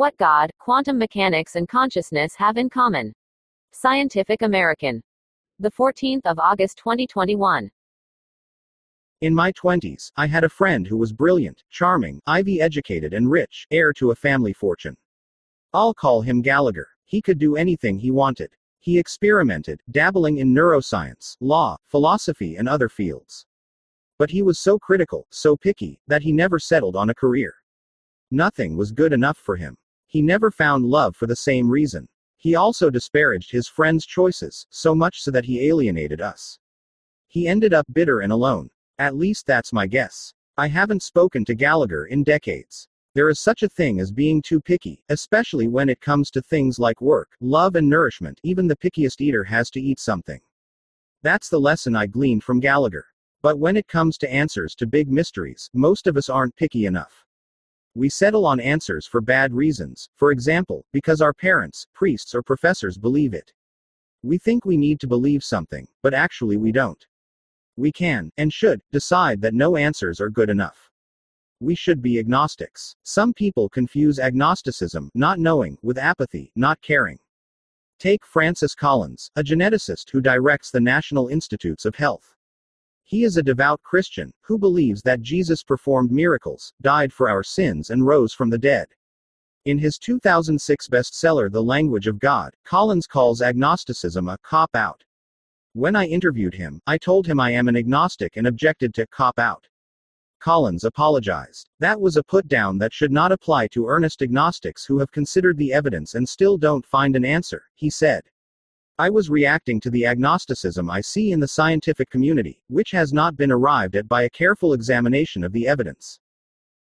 What God, quantum mechanics, and consciousness have in common. Scientific American. The 14th of August 2021. In my 20s, I had a friend who was brilliant, charming, Ivy educated, and rich, heir to a family fortune. I'll call him Gallagher. He could do anything he wanted. He experimented, dabbling in neuroscience, law, philosophy, and other fields. But he was so critical, so picky, that he never settled on a career. Nothing was good enough for him. He never found love for the same reason. He also disparaged his friends' choices, so much so that he alienated us. He ended up bitter and alone. At least that's my guess. I haven't spoken to Gallagher in decades. There is such a thing as being too picky, especially when it comes to things like work, love, and nourishment. Even the pickiest eater has to eat something. That's the lesson I gleaned from Gallagher. But when it comes to answers to big mysteries, most of us aren't picky enough. We settle on answers for bad reasons, for example, because our parents, priests, or professors believe it. We think we need to believe something, but actually we don't. We can, and should, decide that no answers are good enough. We should be agnostics. Some people confuse agnosticism, not knowing, with apathy, not caring. Take Francis Collins, a geneticist who directs the National Institutes of Health. He is a devout Christian, who believes that Jesus performed miracles, died for our sins, and rose from the dead. In his 2006 bestseller The Language of God, Collins calls agnosticism a cop out. When I interviewed him, I told him I am an agnostic and objected to cop out. Collins apologized. That was a put down that should not apply to earnest agnostics who have considered the evidence and still don't find an answer, he said. I was reacting to the agnosticism I see in the scientific community, which has not been arrived at by a careful examination of the evidence.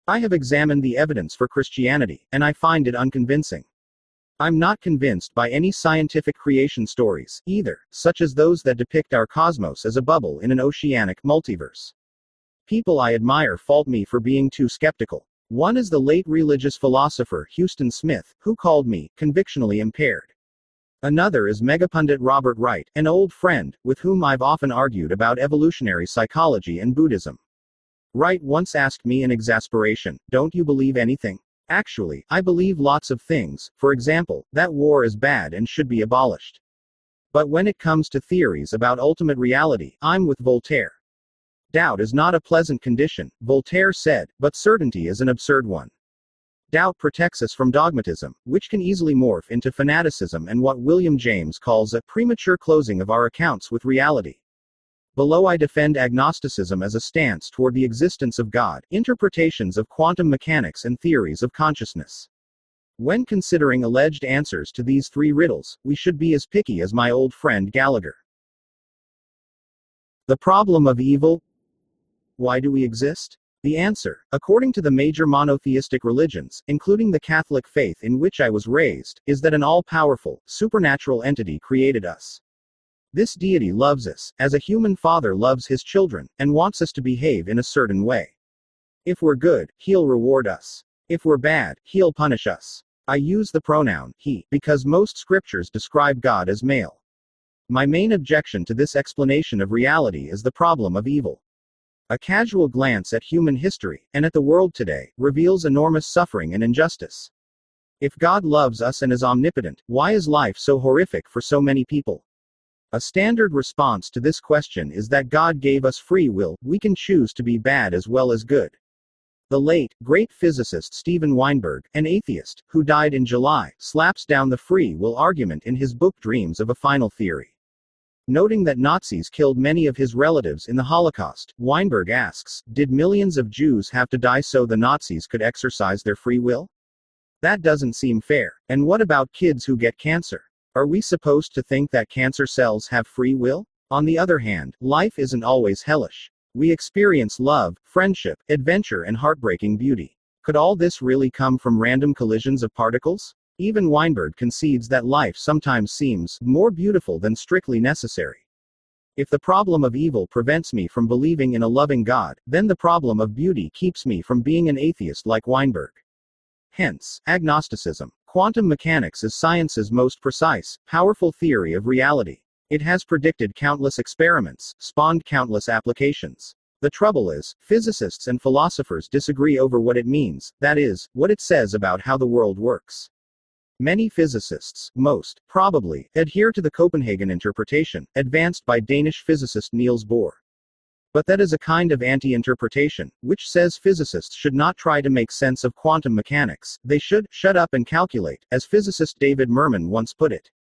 I have examined the evidence for Christianity, and I find it unconvincing. I'm not convinced by any scientific creation stories, either, such as those that depict our cosmos as a bubble in an oceanic multiverse. People I admire fault me for being too skeptical. One is the late religious philosopher Huston Smith, who called me convictionally impaired. Another is megapundit Robert Wright, an old friend, with whom I've often argued about evolutionary psychology and Buddhism. Wright once asked me in exasperation, Don't you believe anything? Actually, I believe lots of things, for example, that war is bad and should be abolished. But when it comes to theories about ultimate reality, I'm with Voltaire. Doubt is not a pleasant condition, Voltaire said, but certainty is an absurd one. Doubt protects us from dogmatism, which can easily morph into fanaticism and what William James calls a premature closing of our accounts with reality. Below, I defend agnosticism as a stance toward the existence of God, interpretations of quantum mechanics, and theories of consciousness. When considering alleged answers to these three riddles, we should be as picky as my old friend Gallagher. The problem of evil. Why do we exist? The answer, according to the major monotheistic religions, including the Catholic faith in which I was raised, is that an all powerful, supernatural entity created us. This deity loves us, as a human father loves his children, and wants us to behave in a certain way. If we're good, he'll reward us. If we're bad, he'll punish us. I use the pronoun he because most scriptures describe God as male. My main objection to this explanation of reality is the problem of evil. A casual glance at human history, and at the world today, reveals enormous suffering and injustice. If God loves us and is omnipotent, why is life so horrific for so many people? A standard response to this question is that God gave us free will, we can choose to be bad as well as good. The late, great physicist Steven Weinberg, an atheist, who died in July, slaps down the free will argument in his book Dreams of a Final Theory. Noting that Nazis killed many of his relatives in the Holocaust, Weinberg asks Did millions of Jews have to die so the Nazis could exercise their free will? That doesn't seem fair. And what about kids who get cancer? Are we supposed to think that cancer cells have free will? On the other hand, life isn't always hellish. We experience love, friendship, adventure, and heartbreaking beauty. Could all this really come from random collisions of particles? Even Weinberg concedes that life sometimes seems more beautiful than strictly necessary. If the problem of evil prevents me from believing in a loving God, then the problem of beauty keeps me from being an atheist like Weinberg. Hence, agnosticism. Quantum mechanics is science's most precise, powerful theory of reality. It has predicted countless experiments, spawned countless applications. The trouble is, physicists and philosophers disagree over what it means, that is, what it says about how the world works. Many physicists, most, probably, adhere to the Copenhagen interpretation, advanced by Danish physicist Niels Bohr. But that is a kind of anti interpretation, which says physicists should not try to make sense of quantum mechanics, they should shut up and calculate, as physicist David Mermin once put it.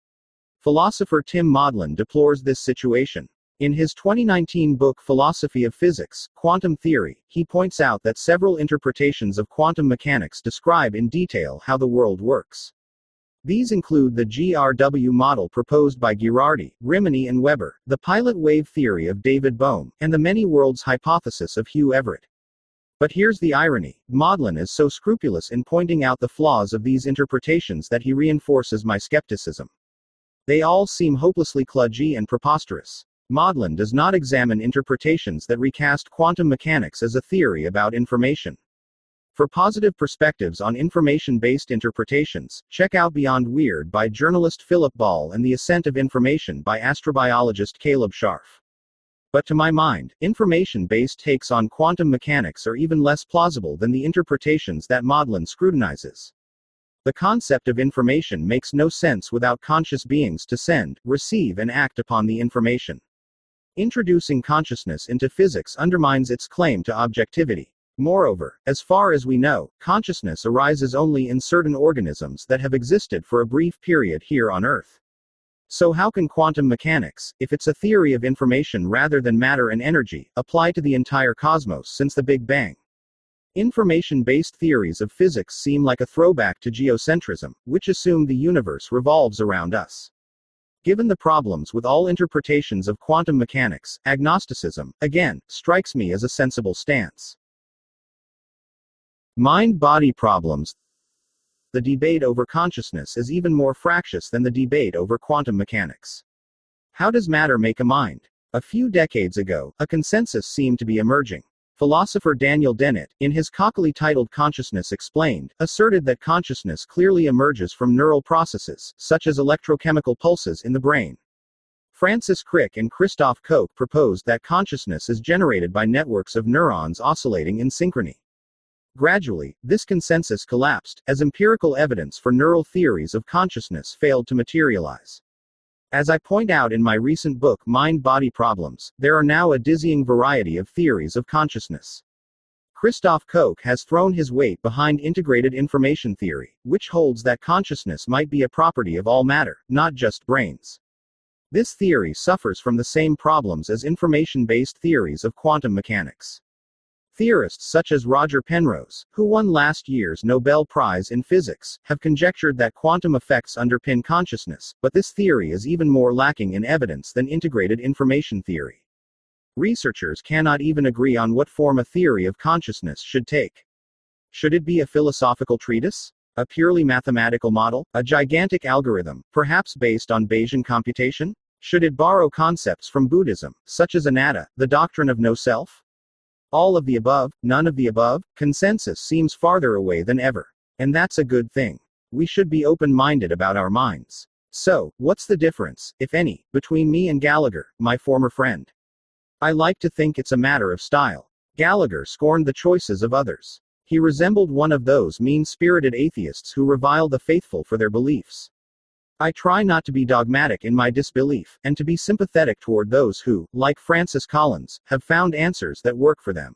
Philosopher Tim Maudlin deplores this situation. In his 2019 book Philosophy of Physics, Quantum Theory, he points out that several interpretations of quantum mechanics describe in detail how the world works. These include the GRW model proposed by Ghirardi, Rimini, and Weber, the pilot wave theory of David Bohm, and the many worlds hypothesis of Hugh Everett. But here's the irony Maudlin is so scrupulous in pointing out the flaws of these interpretations that he reinforces my skepticism. They all seem hopelessly kludgy and preposterous. Maudlin does not examine interpretations that recast quantum mechanics as a theory about information. For positive perspectives on information based interpretations, check out Beyond Weird by journalist Philip Ball and The Ascent of Information by astrobiologist Caleb Scharf. But to my mind, information based takes on quantum mechanics are even less plausible than the interpretations that Maudlin scrutinizes. The concept of information makes no sense without conscious beings to send, receive, and act upon the information. Introducing consciousness into physics undermines its claim to objectivity. Moreover, as far as we know, consciousness arises only in certain organisms that have existed for a brief period here on Earth. So, how can quantum mechanics, if it's a theory of information rather than matter and energy, apply to the entire cosmos since the Big Bang? Information based theories of physics seem like a throwback to geocentrism, which assume the universe revolves around us. Given the problems with all interpretations of quantum mechanics, agnosticism, again, strikes me as a sensible stance. Mind body problems. The debate over consciousness is even more fractious than the debate over quantum mechanics. How does matter make a mind? A few decades ago, a consensus seemed to be emerging. Philosopher Daniel Dennett, in his cockily titled Consciousness Explained, asserted that consciousness clearly emerges from neural processes, such as electrochemical pulses in the brain. Francis Crick and Christoph Koch proposed that consciousness is generated by networks of neurons oscillating in synchrony. Gradually, this consensus collapsed, as empirical evidence for neural theories of consciousness failed to materialize. As I point out in my recent book Mind Body Problems, there are now a dizzying variety of theories of consciousness. Christoph Koch has thrown his weight behind integrated information theory, which holds that consciousness might be a property of all matter, not just brains. This theory suffers from the same problems as information based theories of quantum mechanics. Theorists such as Roger Penrose, who won last year's Nobel Prize in Physics, have conjectured that quantum effects underpin consciousness, but this theory is even more lacking in evidence than integrated information theory. Researchers cannot even agree on what form a theory of consciousness should take. Should it be a philosophical treatise? A purely mathematical model? A gigantic algorithm, perhaps based on Bayesian computation? Should it borrow concepts from Buddhism, such as anatta, the doctrine of no self? All of the above, none of the above, consensus seems farther away than ever. And that's a good thing. We should be open minded about our minds. So, what's the difference, if any, between me and Gallagher, my former friend? I like to think it's a matter of style. Gallagher scorned the choices of others. He resembled one of those mean spirited atheists who revile the faithful for their beliefs. I try not to be dogmatic in my disbelief, and to be sympathetic toward those who, like Francis Collins, have found answers that work for them.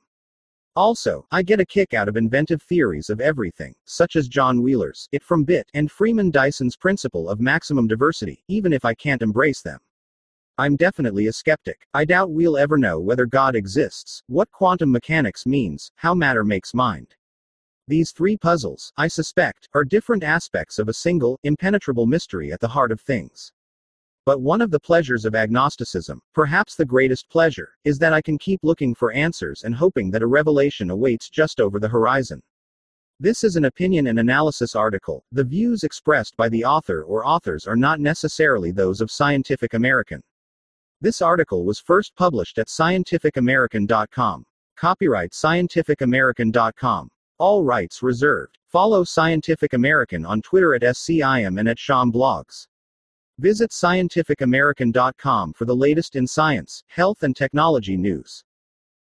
Also, I get a kick out of inventive theories of everything, such as John Wheeler's It from Bit and Freeman Dyson's principle of maximum diversity, even if I can't embrace them. I'm definitely a skeptic. I doubt we'll ever know whether God exists, what quantum mechanics means, how matter makes mind. These three puzzles, I suspect, are different aspects of a single, impenetrable mystery at the heart of things. But one of the pleasures of agnosticism, perhaps the greatest pleasure, is that I can keep looking for answers and hoping that a revelation awaits just over the horizon. This is an opinion and analysis article. The views expressed by the author or authors are not necessarily those of Scientific American. This article was first published at scientificamerican.com. Copyright scientificamerican.com. All rights reserved. Follow Scientific American on Twitter at SciAm and at SciamBlogs. Visit scientificamerican.com for the latest in science, health, and technology news.